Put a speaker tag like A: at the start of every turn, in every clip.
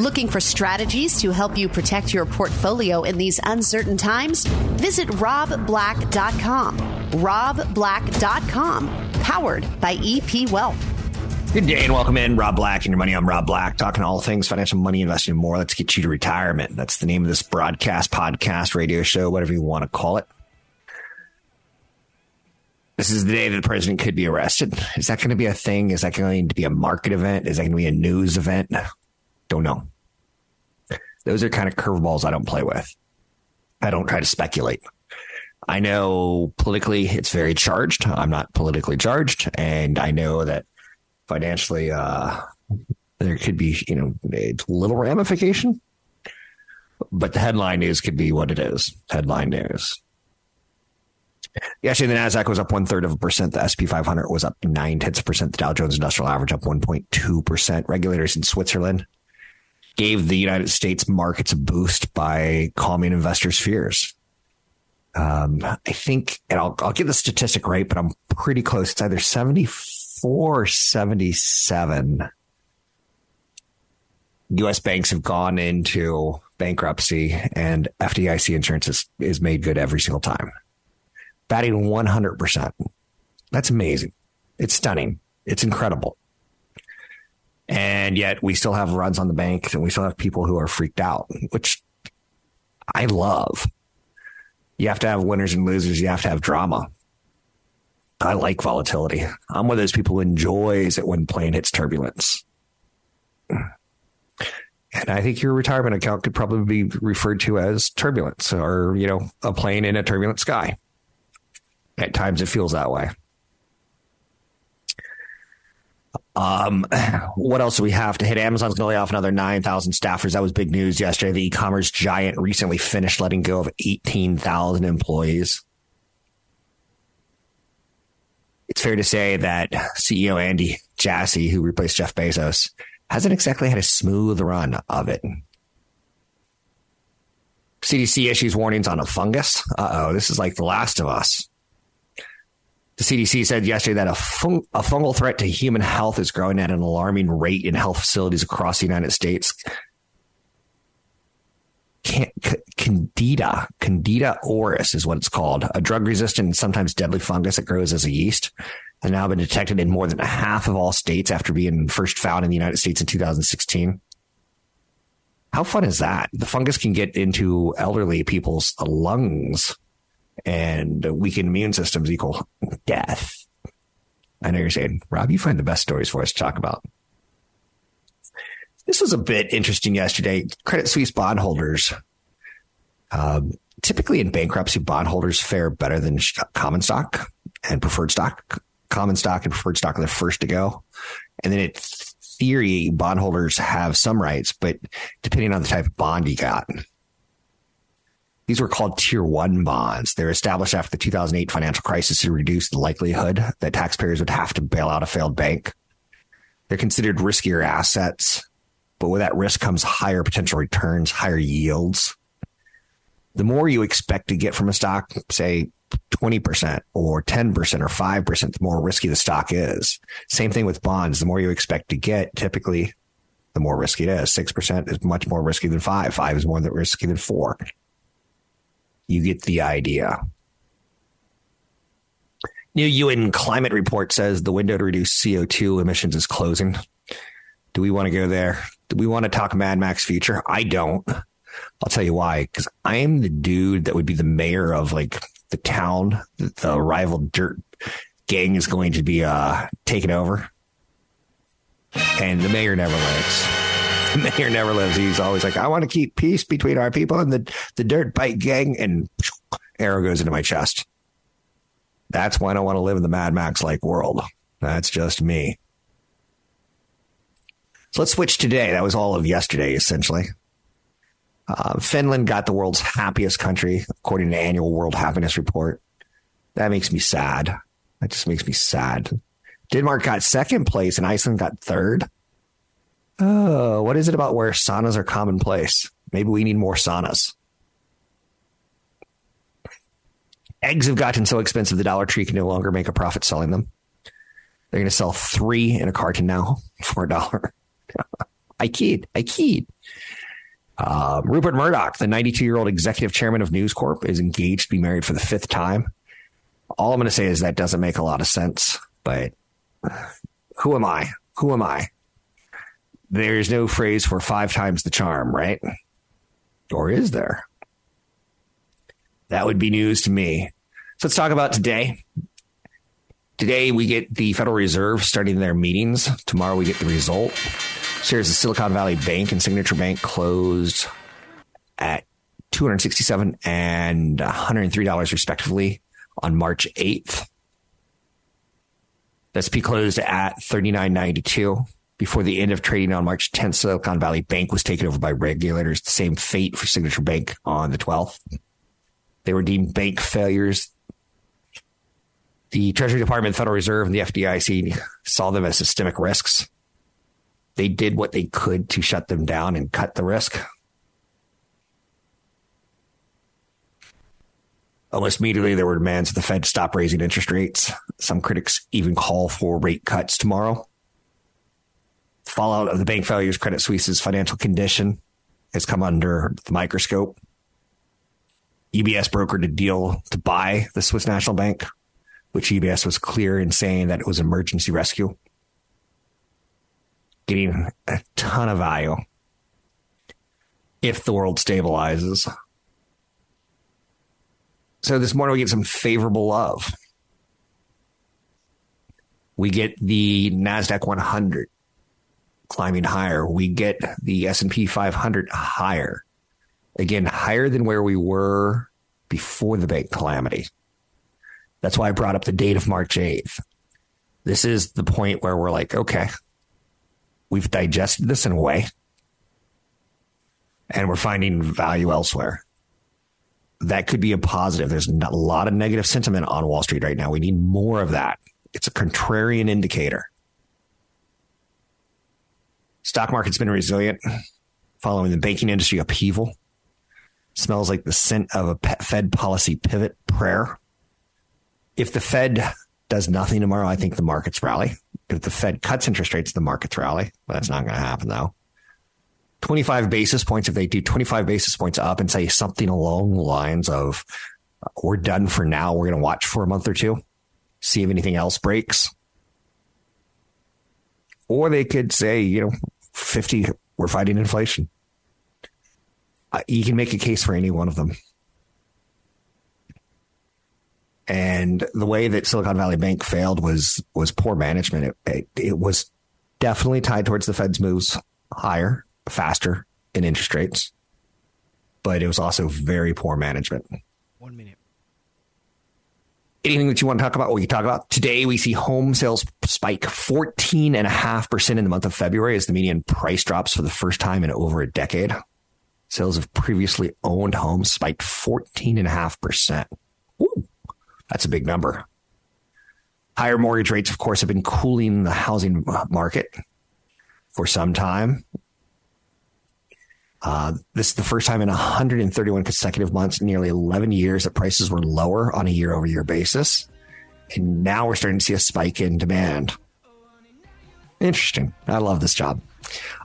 A: Looking for strategies to help you protect your portfolio in these uncertain times? Visit robblack.com. robblack.com, powered by EP Wealth.
B: Good day and welcome in. Rob Black and your money. I'm Rob Black, talking all things financial money, investing, and more. Let's get you to retirement. That's the name of this broadcast, podcast, radio show, whatever you want to call it. This is the day that the president could be arrested. Is that going to be a thing? Is that going to be a market event? Is that going to be a news event? Don't know. Those are kind of curveballs I don't play with. I don't try to speculate. I know politically it's very charged. I'm not politically charged. And I know that financially, uh, there could be, you know, a little ramification. But the headline news could be what it is. Headline news. Yesterday, the Nasdaq was up one third of a percent. The SP 500 was up nine tenths percent. The Dow Jones Industrial Average up 1.2 percent. Regulators in Switzerland gave the United States markets a boost by calming investors' fears. Um, I think, and I'll, I'll get the statistic right, but I'm pretty close. It's either 74 or 77. U.S. banks have gone into bankruptcy and FDIC insurance is, is made good every single time. Batting 100%. That's amazing. It's stunning. It's incredible. And yet we still have runs on the banks and we still have people who are freaked out, which I love. You have to have winners and losers. You have to have drama. I like volatility. I'm one of those people who enjoys it when plane hits turbulence. And I think your retirement account could probably be referred to as turbulence or, you know, a plane in a turbulent sky. At times it feels that way. Um, what else do we have to hit? Amazon's going to lay off another 9,000 staffers. That was big news yesterday. The e-commerce giant recently finished letting go of 18,000 employees. It's fair to say that CEO Andy Jassy, who replaced Jeff Bezos, hasn't exactly had a smooth run of it. CDC issues warnings on a fungus. Uh oh, this is like the last of us. The CDC said yesterday that a, fung- a fungal threat to human health is growing at an alarming rate in health facilities across the United States. Candida, Candida auris is what it's called, a drug resistant and sometimes deadly fungus that grows as a yeast. Has now been detected in more than half of all states after being first found in the United States in 2016. How fun is that? The fungus can get into elderly people's lungs and weakened immune systems equal death. I know you're saying, Rob, you find the best stories for us to talk about. This was a bit interesting yesterday. Credit Suisse bondholders, um, typically in bankruptcy, bondholders fare better than common stock and preferred stock. Common stock and preferred stock are the first to go. And then in theory, bondholders have some rights, but depending on the type of bond you got, these were called tier one bonds. They're established after the 2008 financial crisis to reduce the likelihood that taxpayers would have to bail out a failed bank. They're considered riskier assets, but with that risk comes higher potential returns, higher yields. The more you expect to get from a stock, say 20% or 10% or 5%, the more risky the stock is. Same thing with bonds. The more you expect to get, typically, the more risky it is. 6% is much more risky than 5. 5 is more risky than 4 you get the idea. New UN climate report says the window to reduce CO2 emissions is closing. Do we want to go there? Do we want to talk Mad Max future? I don't. I'll tell you why. Because I am the dude that would be the mayor of like the town that the rival dirt gang is going to be uh, taken over. And the mayor never likes. mayor never lives. He's always like, I want to keep peace between our people and the, the dirt bike gang. And arrow goes into my chest. That's why I don't want to live in the Mad Max like world. That's just me. So let's switch today. That was all of yesterday, essentially. Uh, Finland got the world's happiest country, according to the annual World Happiness Report. That makes me sad. That just makes me sad. Denmark got second place and Iceland got third. Oh, what is it about where saunas are commonplace? Maybe we need more saunas. Eggs have gotten so expensive the Dollar Tree can no longer make a profit selling them. They're going to sell three in a carton now for a dollar. I kid. I kid. Uh, Rupert Murdoch, the 92 year old executive chairman of News Corp, is engaged to be married for the fifth time. All I'm going to say is that doesn't make a lot of sense, but who am I? Who am I? There's no phrase for five times the charm, right? Or is there? That would be news to me. So let's talk about today. Today we get the Federal Reserve starting their meetings. Tomorrow we get the result. Shares of Silicon Valley Bank and Signature Bank closed at 267 and $103 respectively on March 8th. SP closed at 39.92 before the end of trading on March 10th. Silicon Valley Bank was taken over by regulators. The same fate for Signature Bank on the 12th. They were deemed bank failures. The Treasury Department, Federal Reserve, and the FDIC saw them as systemic risks they did what they could to shut them down and cut the risk. Almost immediately, there were demands of the Fed to stop raising interest rates. Some critics even call for rate cuts tomorrow. Fallout of the bank failures, Credit Suisse's financial condition has come under the microscope. UBS brokered a deal to buy the Swiss National Bank, which UBS was clear in saying that it was emergency rescue getting a ton of value if the world stabilizes. So this morning we get some favorable love. We get the Nasdaq 100 climbing higher. We get the S&P 500 higher. Again, higher than where we were before the bank calamity. That's why I brought up the date of March 8th. This is the point where we're like, okay, we've digested this in a way and we're finding value elsewhere. That could be a positive. There's a lot of negative sentiment on Wall Street right now. We need more of that. It's a contrarian indicator. Stock market's been resilient following the banking industry upheaval. Smells like the scent of a Fed policy pivot prayer. If the Fed does nothing tomorrow, I think the markets rally if the Fed cuts interest rates, the markets rally. But that's not going to happen though. 25 basis points, if they do 25 basis points up and say something along the lines of, we're done for now, we're going to watch for a month or two, see if anything else breaks. Or they could say, you know, 50, we're fighting inflation. Uh, you can make a case for any one of them. And the way that Silicon Valley Bank failed was was poor management. It, it, it was definitely tied towards the Fed's moves higher, faster in interest rates, but it was also very poor management.
C: One minute.
B: Anything that you want to talk about? We can talk about today. We see home sales spike 14.5% in the month of February as the median price drops for the first time in over a decade. Sales of previously owned homes spiked 14.5%. Ooh. That's a big number. Higher mortgage rates, of course, have been cooling the housing market for some time. Uh, this is the first time in 131 consecutive months, nearly 11 years, that prices were lower on a year over year basis. And now we're starting to see a spike in demand. Interesting. I love this job.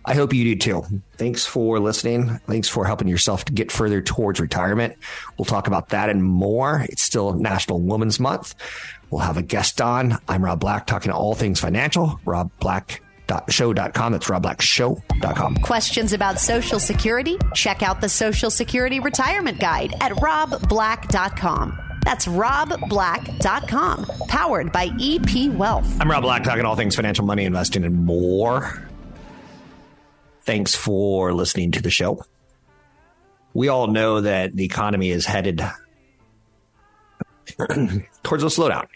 B: I hope you do too. Thanks for listening. Thanks for helping yourself to get further towards retirement. We'll talk about that and more. It's still National Women's Month. We'll have a guest on. I'm Rob Black talking all things financial. Rob Black show.com. That's robblackshow.com.
A: Questions about Social Security? Check out the Social Security Retirement Guide at robblack.com. That's robblack.com, powered by EP Wealth.
B: I'm Rob Black, talking all things financial, money, investing, and more. Thanks for listening to the show. We all know that the economy is headed towards a slowdown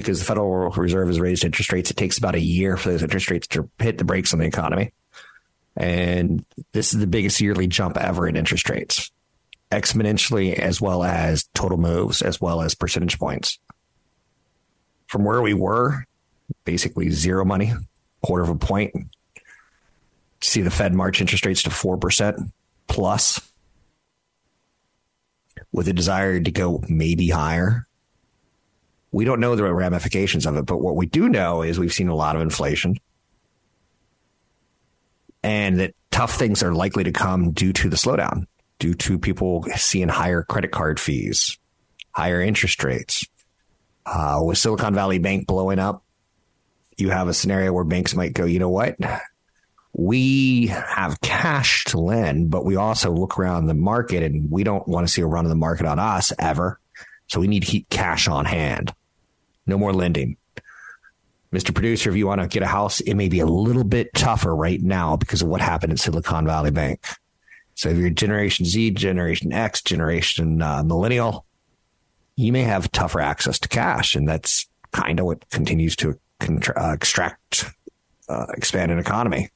B: because the Federal Reserve has raised interest rates. It takes about a year for those interest rates to hit the brakes on the economy. And this is the biggest yearly jump ever in interest rates, exponentially, as well as total moves, as well as percentage points. From where we were, basically zero money, quarter of a point. See the Fed march interest rates to 4% plus with a desire to go maybe higher. We don't know the ramifications of it, but what we do know is we've seen a lot of inflation and that tough things are likely to come due to the slowdown, due to people seeing higher credit card fees, higher interest rates. Uh, with Silicon Valley Bank blowing up, you have a scenario where banks might go, you know what? We have cash to lend, but we also look around the market and we don't want to see a run of the market on us ever. So we need to keep cash on hand. No more lending. Mr. Producer, if you want to get a house, it may be a little bit tougher right now because of what happened at Silicon Valley Bank. So if you're Generation Z, Generation X, Generation uh, Millennial, you may have tougher access to cash. And that's kind of what continues to contra- uh, extract, uh, expand an economy.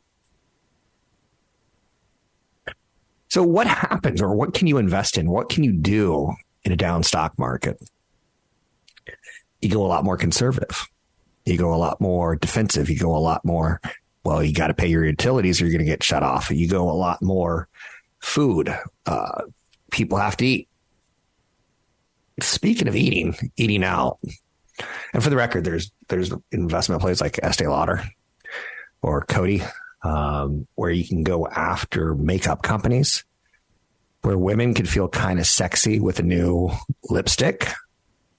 B: So what happens or what can you invest in? What can you do in a down stock market? You go a lot more conservative you go a lot more defensive. You go a lot more, well, you got to pay your utilities or you're going to get shut off. You go a lot more food. Uh, people have to eat. Speaking of eating, eating out. And for the record, there's there's investment plays like Estee Lauder or Coty, um, where you can go after makeup companies, where women can feel kind of sexy with a new lipstick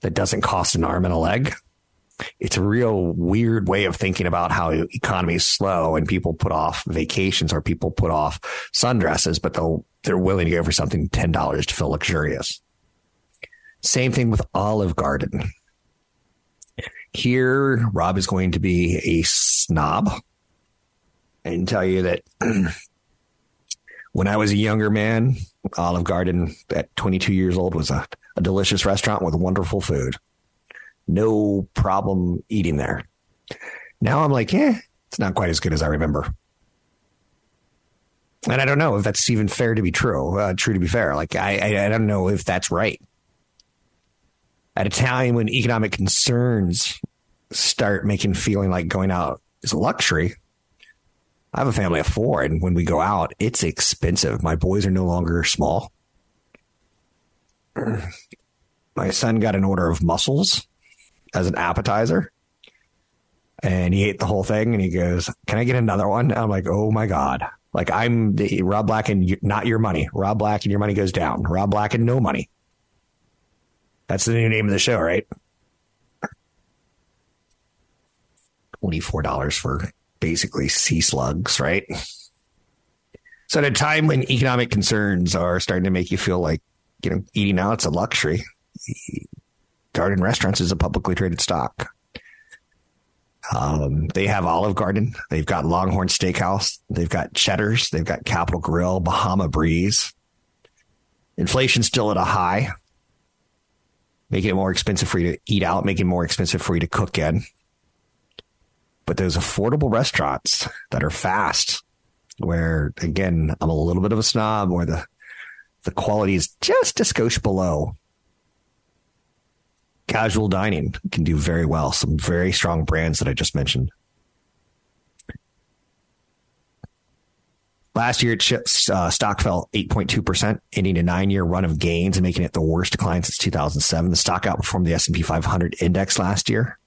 B: that doesn't cost an arm and a leg it's a real weird way of thinking about how economies slow and people put off vacations or people put off sundresses, but they'll, they're willing to go for something $10 to feel luxurious. Same thing with Olive Garden. Here, Rob is going to be a snob and tell you that when I was a younger man, Olive Garden at 22 years old was a, a delicious restaurant with wonderful food no problem eating there. Now I'm like, yeah, it's not quite as good as I remember. And I don't know if that's even fair to be true. Uh, true to be fair, like I, I, I don't know if that's right. At a time when economic concerns start making feeling like going out is a luxury. I have a family of four, and when we go out, it's expensive. My boys are no longer small. My son got an order of mussels as an appetizer. And he ate the whole thing and he goes, Can I get another one? And I'm like, Oh my God. Like I'm the Rob Black and not your money. Rob Black and your money goes down. Rob Black and no money. That's the new name of the show, right? $24 for basically sea slugs, right? So at a time when economic concerns are starting to make you feel like, you know, eating out's a luxury, Darden Restaurants is a publicly traded stock. Um, they have Olive Garden. They've got Longhorn Steakhouse. They've got Cheddar's. They've got Capital Grille, Bahama Breeze. Inflation's still at a high, making it more expensive for you to eat out, making it more expensive for you to cook in. But those affordable restaurants that are fast, where again, I'm a little bit of a snob, where the the quality is just a skosh below casual dining can do very well. Some very strong brands that I just mentioned. Last year, uh, stock fell 8.2%, ending a nine-year run of gains and making it the worst decline since 2007. The stock outperformed the S&P 500 index last year.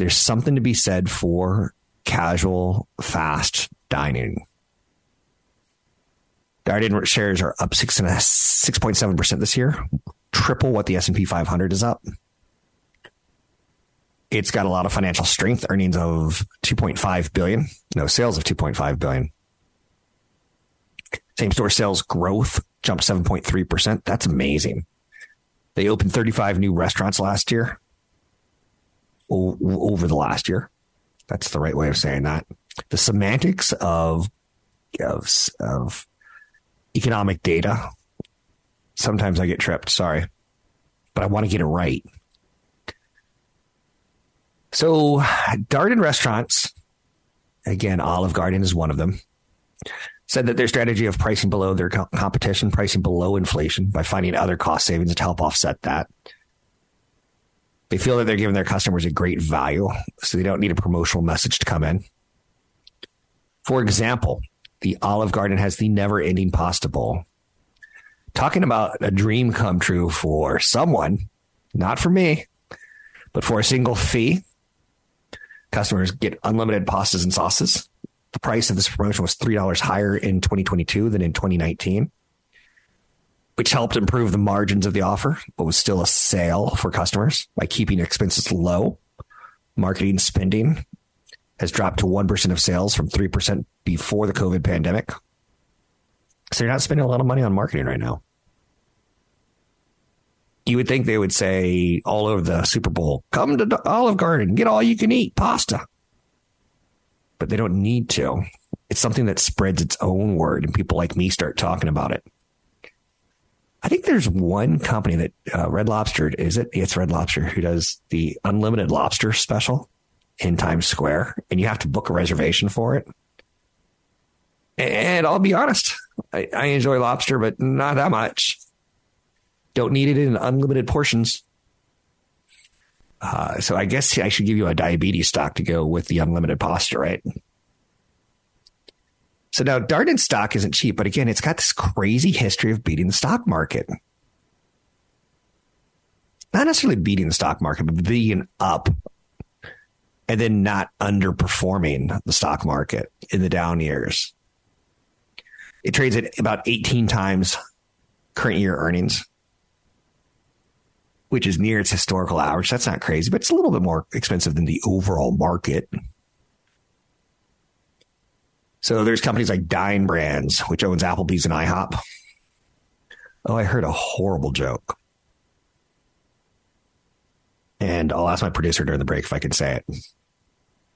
B: There's something to be said for casual, fast dining. Darden shares are up 6.7% this year, triple what the S&P 500 is up. It's got a lot of financial strength, earnings of 2.5 billion, no sales of 2.5 billion. Same store sales growth jumped 7.3%. That's amazing. They opened 35 new restaurants last year. O- over the last year. That's the right way of saying that. The semantics of of, of economic data sometimes I get tripped. Sorry. But I want to get it right. So, Darden restaurants, again, Olive Garden is one of them. said that their strategy of pricing below their competition, pricing below inflation by finding other cost savings to help offset that. They feel that they're giving their customers a great value, so they don't need a promotional message to come in. For example, the Olive Garden has the never ending pasta bowl. Talking about a dream come true for someone, not for me, but for a single fee. Customers get unlimited pastas and sauces. The price of this promotion was $3 higher in 2022 than in 2019, which helped improve the margins of the offer, but was still a sale for customers by keeping expenses low. Marketing spending has dropped to 1% of sales from 3% before the COVID pandemic. So you're not spending a lot of money on marketing right now. You would think they would say all over the Super Bowl, come to Olive Garden, get all you can eat pasta but they don't need to. It's something that spreads its own word, and people like me start talking about it. I think there's one company that uh, Red Lobster is it? It's Red Lobster who does the unlimited lobster special in Times Square, and you have to book a reservation for it. And I'll be honest, I, I enjoy lobster, but not that much. Don't need it in unlimited portions. Uh, so I guess I should give you a diabetes stock to go with the unlimited pasta, right? So now Darden stock isn't cheap, but again, it's got this crazy history of beating the stock market. Not necessarily beating the stock market, but being up and then not underperforming the stock market in the down years. It trades at about 18 times current year earnings which is near its historical average. That's not crazy, but it's a little bit more expensive than the overall market. So there's companies like Dine Brands, which owns Applebee's and IHOP. Oh, I heard a horrible joke. And I'll ask my producer during the break if I can say it.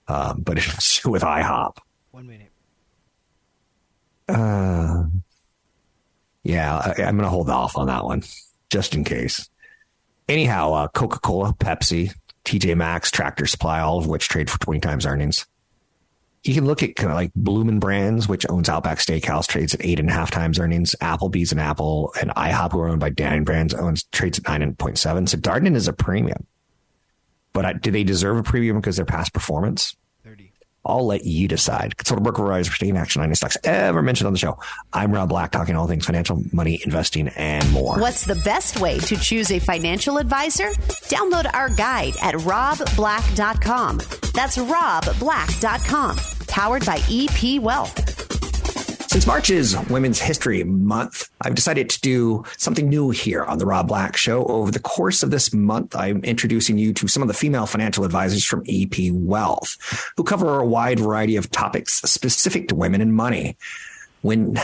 B: Um, but it's with IHOP. One minute. Uh, yeah, I, I'm going to hold off on that one just in case. Anyhow, uh, Coca Cola, Pepsi, TJ Maxx, Tractor Supply, all of which trade for 20 times earnings. You can look at kind of like Bloomin' Brands, which owns Outback Steakhouse, trades at eight and a half times earnings. Applebee's and Apple and IHOP, who are owned by Dine Brands, owns trades at nine and point seven. So Darden is a premium. But uh, do they deserve a premium because they're past performance? I'll let you decide. Consult a broker advisor for taking action on any stocks ever mentioned on the show. I'm Rob Black, talking all things financial, money, investing, and more.
A: What's the best way to choose a financial advisor? Download our guide at robblack.com. That's robblack.com. Powered by EP Wealth.
B: Since March is Women's History Month, I've decided to do something new here on the Rob Black Show. Over the course of this month, I'm introducing you to some of the female financial advisors from EP Wealth who cover a wide variety of topics specific to women and money. When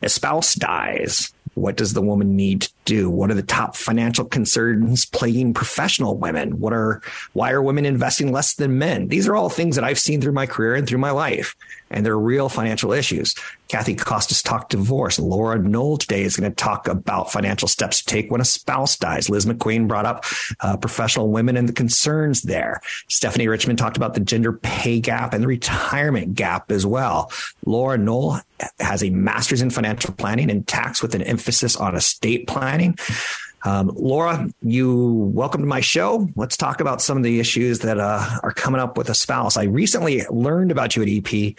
B: a spouse dies, what does the woman need to do? What are the top financial concerns plaguing professional women? What are why are women investing less than men? These are all things that I've seen through my career and through my life, and they're real financial issues. Kathy Costas talked divorce. Laura Knowle today is going to talk about financial steps to take when a spouse dies. Liz McQueen brought up uh, professional women and the concerns there. Stephanie Richmond talked about the gender pay gap and the retirement gap as well. Laura Knowle has a master's in financial planning and tax with an emphasis on estate planning. Um, Laura, you welcome to my show. Let's talk about some of the issues that uh, are coming up with a spouse. I recently learned about you at EP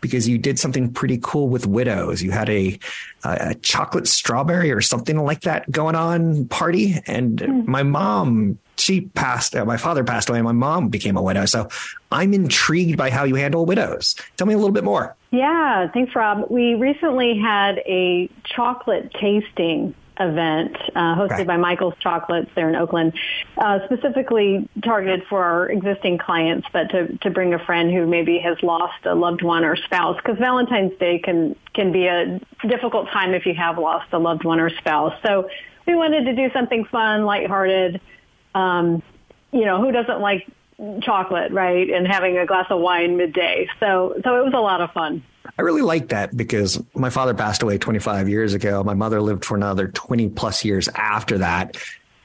B: because you did something pretty cool with widows. You had a, a chocolate strawberry or something like that going on party, and mm. my mom she passed. Uh, my father passed away. and My mom became a widow, so I'm intrigued by how you handle widows. Tell me a little bit more.
C: Yeah, thanks, Rob. We recently had a chocolate tasting event uh, hosted right. by Michael's Chocolates there in Oakland, uh, specifically targeted for our existing clients, but to, to bring a friend who maybe has lost a loved one or spouse, because Valentine's Day can can be a difficult time if you have lost a loved one or spouse. So we wanted to do something fun, lighthearted. Um, you know, who doesn't like chocolate, right? And having a glass of wine midday. So so it was a lot of fun.
B: I really like that because my father passed away 25 years ago. My mother lived for another 20 plus years after that.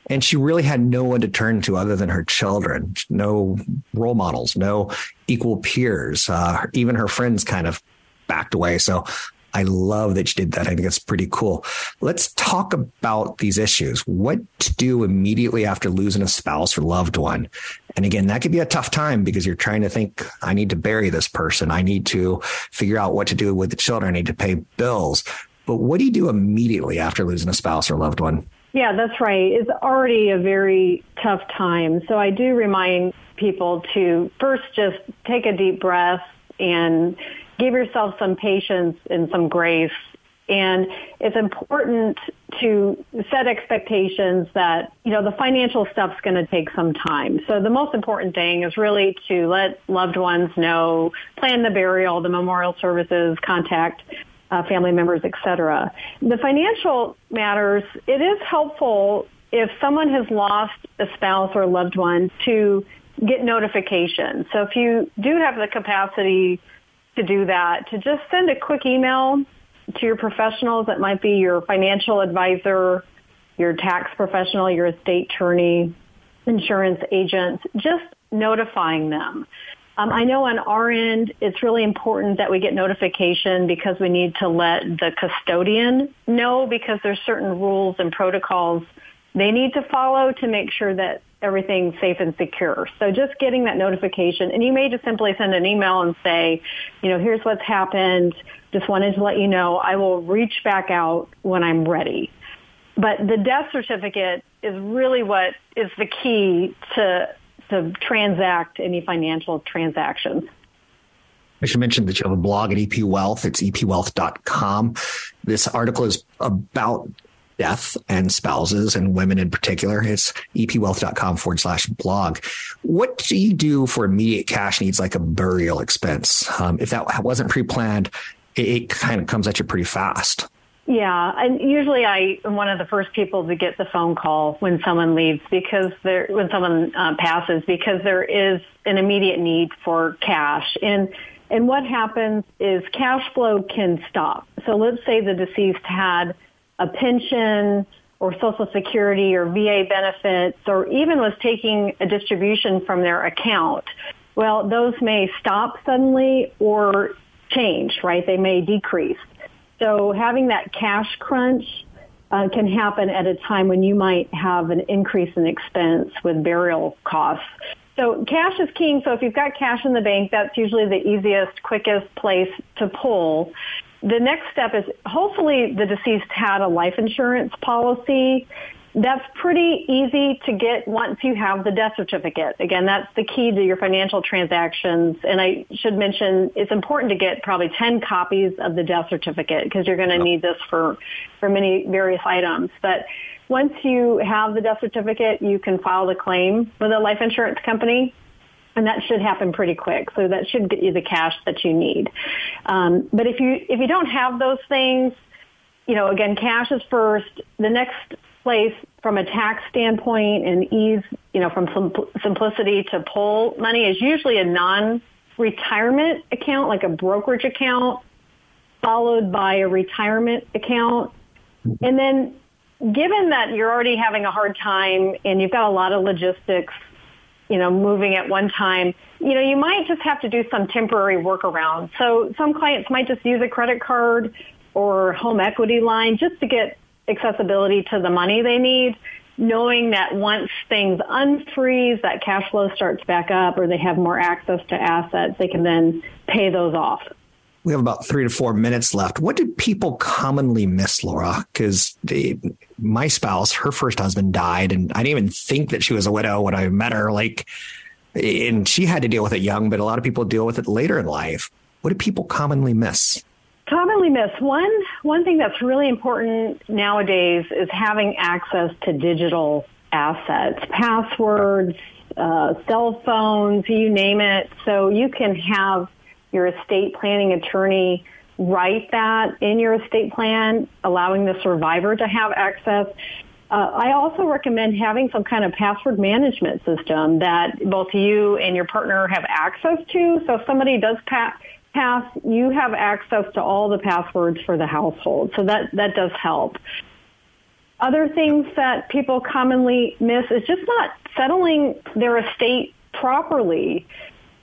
B: And she really had no one to turn to other than her children, no role models, no equal peers. Uh, even her friends kind of backed away. So I love that you did that. I think that's pretty cool. Let's talk about these issues. What to do immediately after losing a spouse or loved one. And again, that could be a tough time because you're trying to think, I need to bury this person. I need to figure out what to do with the children. I need to pay bills. But what do you do immediately after losing a spouse or loved one?
C: Yeah, that's right. It's already a very tough time. So I do remind people to first just take a deep breath and give yourself some patience and some grace. And it's important to set expectations that, you know, the financial stuff's going to take some time. So the most important thing is really to let loved ones know, plan the burial, the memorial services, contact uh, family members, etc. The financial matters, it is helpful if someone has lost a spouse or a loved one to get notification. So if you do have the capacity to do that, to just send a quick email to your professionals. That might be your financial advisor, your tax professional, your estate attorney, insurance agents, just notifying them. Um, I know on our end, it's really important that we get notification because we need to let the custodian know because there's certain rules and protocols they need to follow to make sure that everything's safe and secure. So just getting that notification, and you may just simply send an email and say, you know, here's what's happened. Just wanted to let you know I will reach back out when I'm ready. But the death certificate is really what is the key to to transact any financial transactions.
B: I should mention that you have a blog at EP Wealth. It's epwealth.com. This article is about death and spouses and women in particular. It's epwealth.com forward slash blog. What do you do for immediate cash needs like a burial expense? Um, if that wasn't pre planned, it, it kind of comes at you pretty fast.
C: Yeah, and usually I am one of the first people to get the phone call when someone leaves because there, when someone uh, passes, because there is an immediate need for cash. And and what happens is cash flow can stop. So let's say the deceased had a pension or Social Security or VA benefits or even was taking a distribution from their account, well, those may stop suddenly or change, right? They may decrease. So having that cash crunch uh, can happen at a time when you might have an increase in expense with burial costs. So cash is king. So if you've got cash in the bank, that's usually the easiest, quickest place to pull the next step is hopefully the deceased had a life insurance policy. That's pretty easy to get once you have the death certificate. Again, that's the key to your financial transactions. And I should mention it's important to get probably 10 copies of the death certificate because you're going to need this for, for many various items. But once you have the death certificate, you can file the claim with a life insurance company and that should happen pretty quick. So that should get you the cash that you need. Um, but if you if you don't have those things, you know, again, cash is first. The next place from a tax standpoint and ease, you know, from simplicity to pull money is usually a non-retirement account, like a brokerage account, followed by a retirement account, and then. Given that you're already having a hard time and you've got a lot of logistics you know, moving at one time, you know, you might just have to do some temporary workaround. So some clients might just use a credit card or home equity line just to get accessibility to the money they need, knowing that once things unfreeze, that cash flow starts back up or they have more access to assets, they can then pay those off.
B: We have about three to four minutes left. What do people commonly miss, Laura? Because my spouse, her first husband died, and I didn't even think that she was a widow when I met her. Like, and she had to deal with it young, but a lot of people deal with it later in life. What do people commonly miss?
C: Commonly miss one one thing that's really important nowadays is having access to digital assets, passwords, uh, cell phones, you name it. So you can have your estate planning attorney write that in your estate plan, allowing the survivor to have access. Uh, I also recommend having some kind of password management system that both you and your partner have access to. So if somebody does pa- pass, you have access to all the passwords for the household. So that, that does help. Other things that people commonly miss is just not settling their estate properly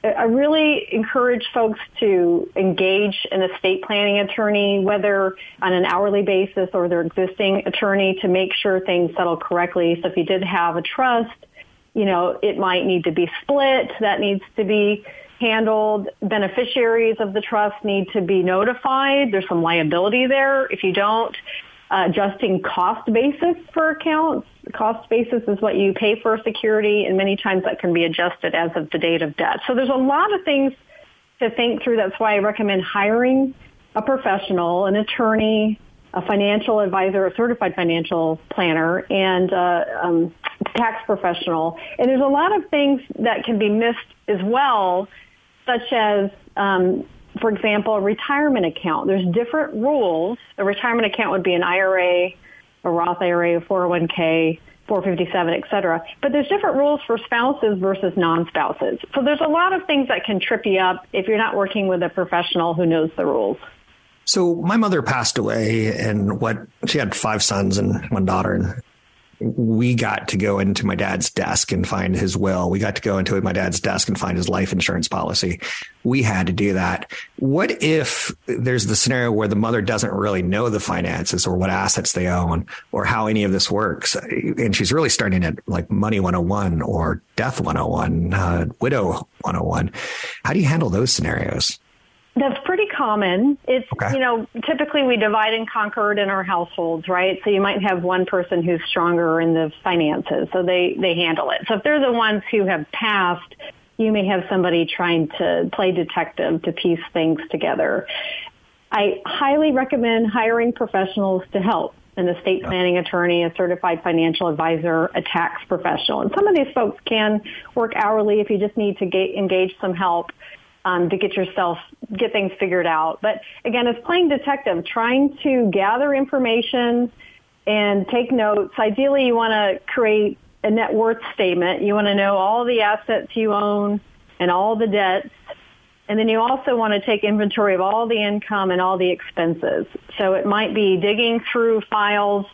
C: I really encourage folks to engage an estate planning attorney, whether on an hourly basis or their existing attorney to make sure things settle correctly. So if you did have a trust, you know, it might need to be split. That needs to be handled. Beneficiaries of the trust need to be notified. There's some liability there. If you don't, uh, adjusting cost basis for accounts. Cost basis is what you pay for security, and many times that can be adjusted as of the date of death. So there's a lot of things to think through. That's why I recommend hiring a professional, an attorney, a financial advisor, a certified financial planner, and uh, um, tax professional. And there's a lot of things that can be missed as well, such as um, for example, a retirement account. There's different rules. A retirement account would be an IRA, a Roth IRA, a 401k, 457, et cetera. But there's different rules for spouses versus non-spouses. So there's a lot of things that can trip you up if you're not working with a professional who knows the rules.
B: So my mother passed away and what she had five sons and one daughter and we got to go into my dad's desk and find his will. We got to go into my dad's desk and find his life insurance policy. We had to do that. What if there's the scenario where the mother doesn't really know the finances or what assets they own or how any of this works? And she's really starting at like money 101 or death 101, uh, widow 101. How do you handle those scenarios?
C: That's pretty common. It's, okay. you know, typically we divide and conquer it in our households, right? So you might have one person who's stronger in the finances, so they, they handle it. So if they're the ones who have passed, you may have somebody trying to play detective to piece things together. I highly recommend hiring professionals to help an estate planning attorney, a certified financial advisor, a tax professional. And some of these folks can work hourly if you just need to get, engage some help um, to get yourself get things figured out. But again, it's playing detective, trying to gather information and take notes. Ideally, you want to create a net worth statement. You want to know all the assets you own and all the debts. And then you also want to take inventory of all the income and all the expenses. So it might be digging through files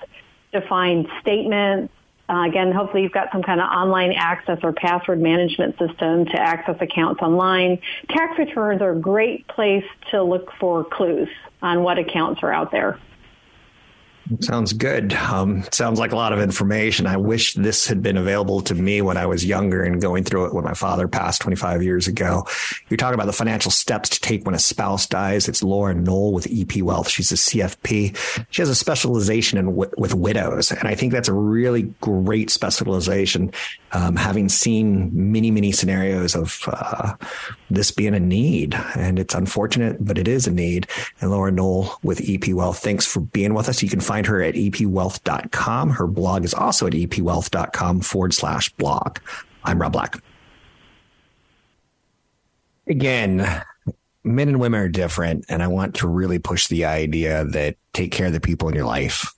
C: to find statements, uh, again, hopefully you've got some kind of online access or password management system to access accounts online. Tax returns are a great place to look for clues on what accounts are out there.
B: Sounds good. Um, sounds like a lot of information. I wish this had been available to me when I was younger and going through it when my father passed 25 years ago. You're talking about the financial steps to take when a spouse dies. It's Laura Knowle with EP Wealth. She's a CFP. She has a specialization in with widows, and I think that's a really great specialization. Um, having seen many, many scenarios of uh, this being a need, and it's unfortunate, but it is a need. And Laura Knowle with EP Wealth, thanks for being with us. You can find her at epwealth.com. Her blog is also at epwealth.com forward slash blog. I'm Rob Black. Again, men and women are different, and I want to really push the idea that take care of the people in your life.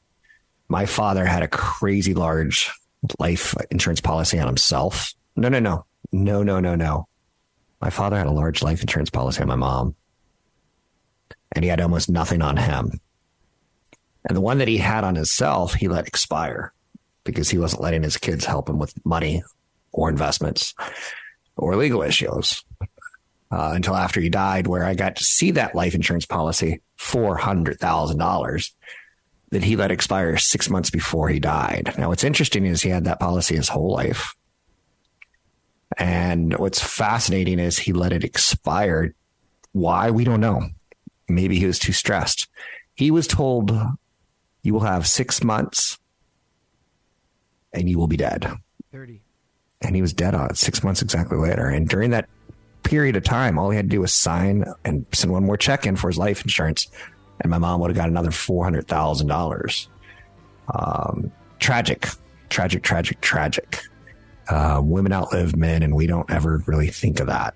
B: My father had a crazy large life insurance policy on himself. No, no, no. No, no, no, no. My father had a large life insurance policy on my mom, and he had almost nothing on him. And the one that he had on himself, he let expire because he wasn't letting his kids help him with money or investments or legal issues uh, until after he died, where I got to see that life insurance policy, $400,000 that he let expire six months before he died. Now, what's interesting is he had that policy his whole life. And what's fascinating is he let it expire. Why? We don't know. Maybe he was too stressed. He was told you will have six months and you will be dead. 30. And he was dead on it six months exactly later. And during that period of time, all he had to do was sign and send one more check in for his life insurance. And my mom would have got another $400,000. Um, tragic, tragic, tragic, tragic. Uh, women outlive men, and we don't ever really think of that.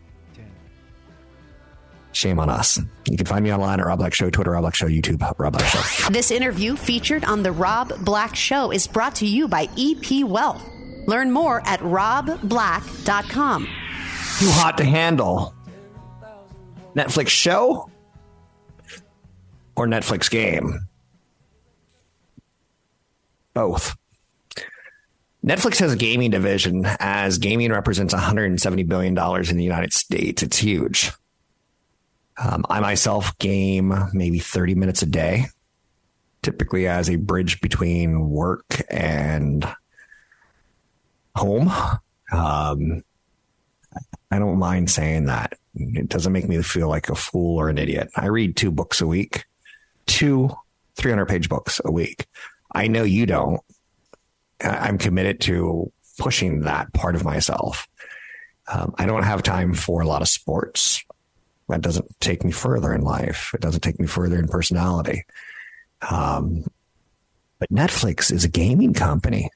B: Shame on us. You can find me online at Rob Black Show, Twitter, Rob Black Show, YouTube, Rob Black Show.
A: This interview featured on The Rob Black Show is brought to you by EP Wealth. Learn more at robblack.com.
B: Too hot to handle. Netflix show or Netflix game? Both. Netflix has a gaming division as gaming represents 170 billion dollars in the United States. It's huge. Um, I myself game maybe 30 minutes a day, typically as a bridge between work and home. Um, I don't mind saying that. It doesn't make me feel like a fool or an idiot. I read two books a week, two 300 page books a week. I know you don't. I'm committed to pushing that part of myself. Um, I don't have time for a lot of sports. That doesn't take me further in life. It doesn't take me further in personality. Um, but Netflix is a gaming company.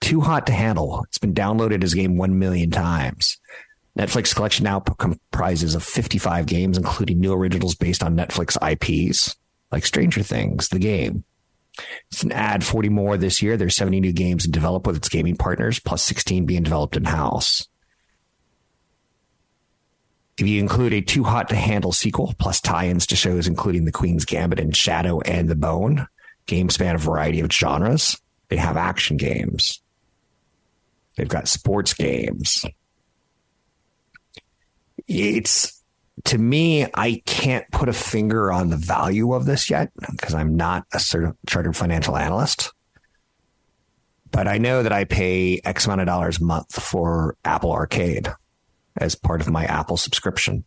B: Too hot to handle. It's been downloaded as a game 1 million times. Netflix collection now comprises of 55 games, including new originals based on Netflix IPs like Stranger Things, the game. It's an add 40 more this year. There's 70 new games to develop with its gaming partners, plus 16 being developed in house. If you include a too hot to handle sequel, plus tie ins to shows including The Queen's Gambit and Shadow and the Bone, games span a variety of genres. They have action games, they've got sports games. It's to me, I can't put a finger on the value of this yet because I'm not a chartered financial analyst. But I know that I pay X amount of dollars a month for Apple Arcade as part of my Apple subscription.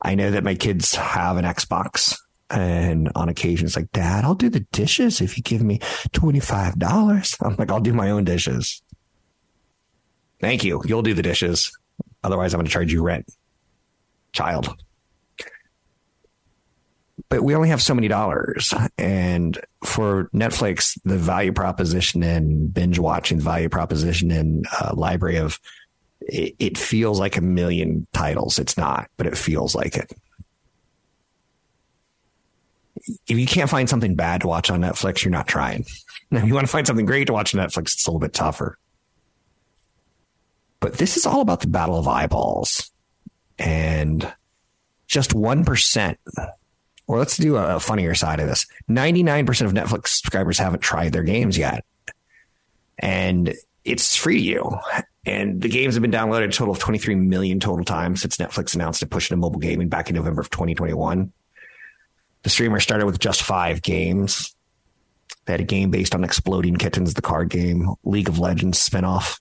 B: I know that my kids have an Xbox and on occasion it's like, Dad, I'll do the dishes if you give me $25. I'm like, I'll do my own dishes. Thank you. You'll do the dishes. Otherwise, I'm going to charge you rent child. But we only have so many dollars. And for Netflix, the value proposition and binge watching, the value proposition and uh, library of it, it feels like a million titles. It's not, but it feels like it. If you can't find something bad to watch on Netflix, you're not trying. If you want to find something great to watch on Netflix, it's a little bit tougher. But this is all about the battle of eyeballs and just 1%, or let's do a funnier side of this 99% of Netflix subscribers haven't tried their games yet. And it's free to you. And the games have been downloaded a total of 23 million total times since Netflix announced it pushed into mobile gaming back in November of 2021. The streamer started with just five games. They had a game based on Exploding Kittens, the card game, League of Legends spinoff.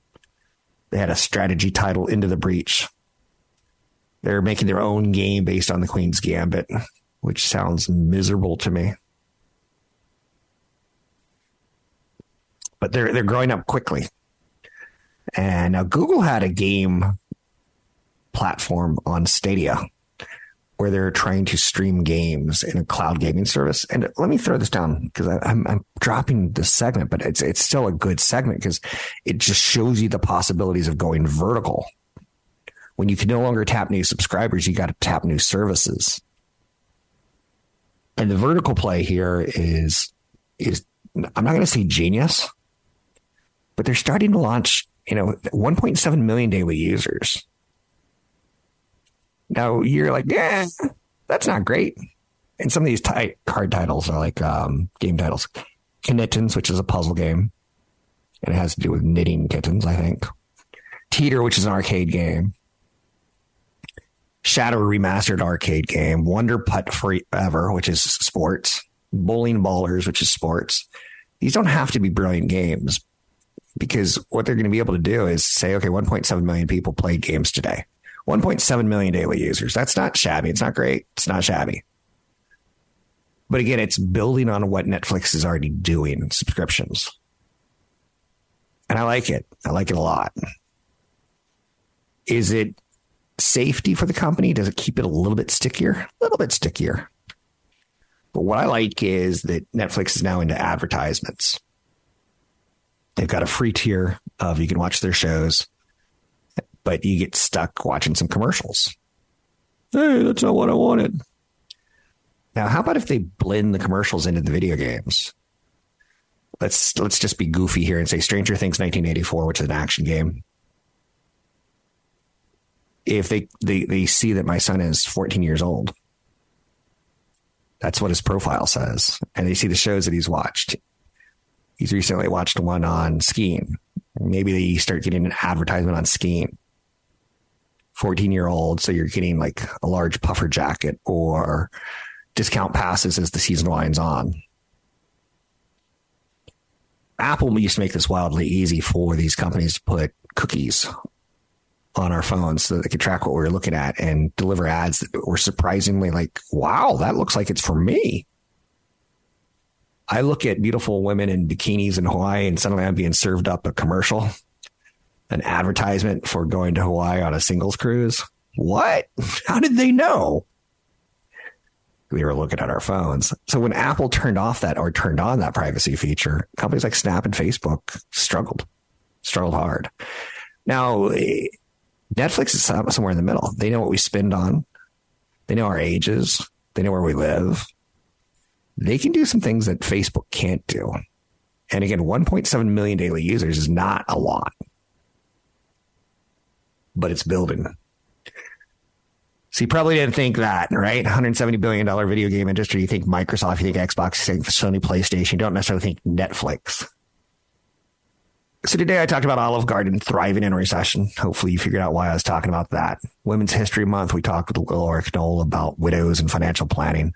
B: They had a strategy title, Into the Breach. They're making their own game based on the Queen's Gambit, which sounds miserable to me. But they're they're growing up quickly. And now Google had a game platform on Stadia where they're trying to stream games in a cloud gaming service. And let me throw this down because I'm, I'm dropping this segment, but it's it's still a good segment because it just shows you the possibilities of going vertical when you can no longer tap new subscribers, you got to tap new services. And the vertical play here is is I'm not going to say genius, but they're starting to launch, you know, 1.7 million daily users. Now you're like, yeah, that's not great. And some of these t- card titles are like um, game titles. Knittens, which is a puzzle game, and it has to do with knitting kittens, I think. Teeter, which is an arcade game. Shatter remastered arcade game, Wonder Putt Forever, which is sports, Bowling Ballers, which is sports. These don't have to be brilliant games because what they're going to be able to do is say, okay, 1.7 million people played games today. 1.7 million daily users. That's not shabby. It's not great. It's not shabby. But again, it's building on what Netflix is already doing subscriptions. And I like it. I like it a lot. Is it safety for the company? Does it keep it a little bit stickier? A little bit stickier. But what I like is that Netflix is now into advertisements. They've got a free tier of you can watch their shows, but you get stuck watching some commercials. Hey, that's not what I wanted. Now, how about if they blend the commercials into the video games? Let's let's just be goofy here and say Stranger Things 1984, which is an action game if they, they, they see that my son is 14 years old. That's what his profile says. And they see the shows that he's watched. He's recently watched one on skiing. Maybe they start getting an advertisement on skiing. 14 year old, so you're getting like a large puffer jacket or discount passes as the season winds on. Apple used to make this wildly easy for these companies to put cookies on our phones so that they could track what we were looking at and deliver ads that were surprisingly like, wow, that looks like it's for me. I look at beautiful women in bikinis in Hawaii and suddenly I'm being served up a commercial, an advertisement for going to Hawaii on a singles cruise. What? How did they know? We were looking at our phones. So when Apple turned off that or turned on that privacy feature, companies like Snap and Facebook struggled, struggled hard. Now, Netflix is somewhere in the middle. They know what we spend on. They know our ages. They know where we live. They can do some things that Facebook can't do. And again, 1.7 million daily users is not a lot, but it's building. So you probably didn't think that, right? $170 billion video game industry. You think Microsoft, you think Xbox, you think Sony PlayStation. You don't necessarily think Netflix. So today I talked about Olive Garden thriving in a recession. Hopefully you figured out why I was talking about that. Women's History Month, we talked with Laura Knowle about widows and financial planning.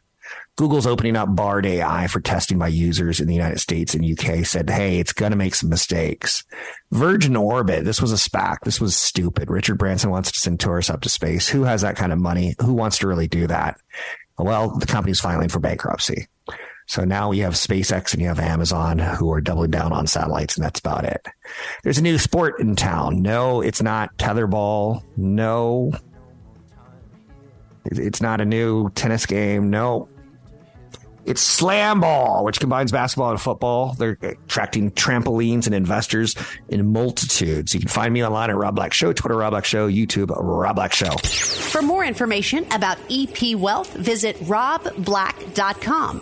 B: Google's opening up Bard AI for testing by users in the United States and UK said, Hey, it's going to make some mistakes. Virgin Orbit, this was a SPAC. This was stupid. Richard Branson wants to send tourists up to space. Who has that kind of money? Who wants to really do that? Well, the company's filing for bankruptcy. So now you have SpaceX and you have Amazon who are doubling down on satellites, and that's about it. There's a new sport in town. No, it's not tetherball. No, it's not a new tennis game. No, it's slam ball, which combines basketball and football. They're attracting trampolines and investors in multitudes. You can find me online at Rob Black Show, Twitter Rob Black Show, YouTube Rob Black Show.
A: For more information about EP Wealth, visit robblack.com.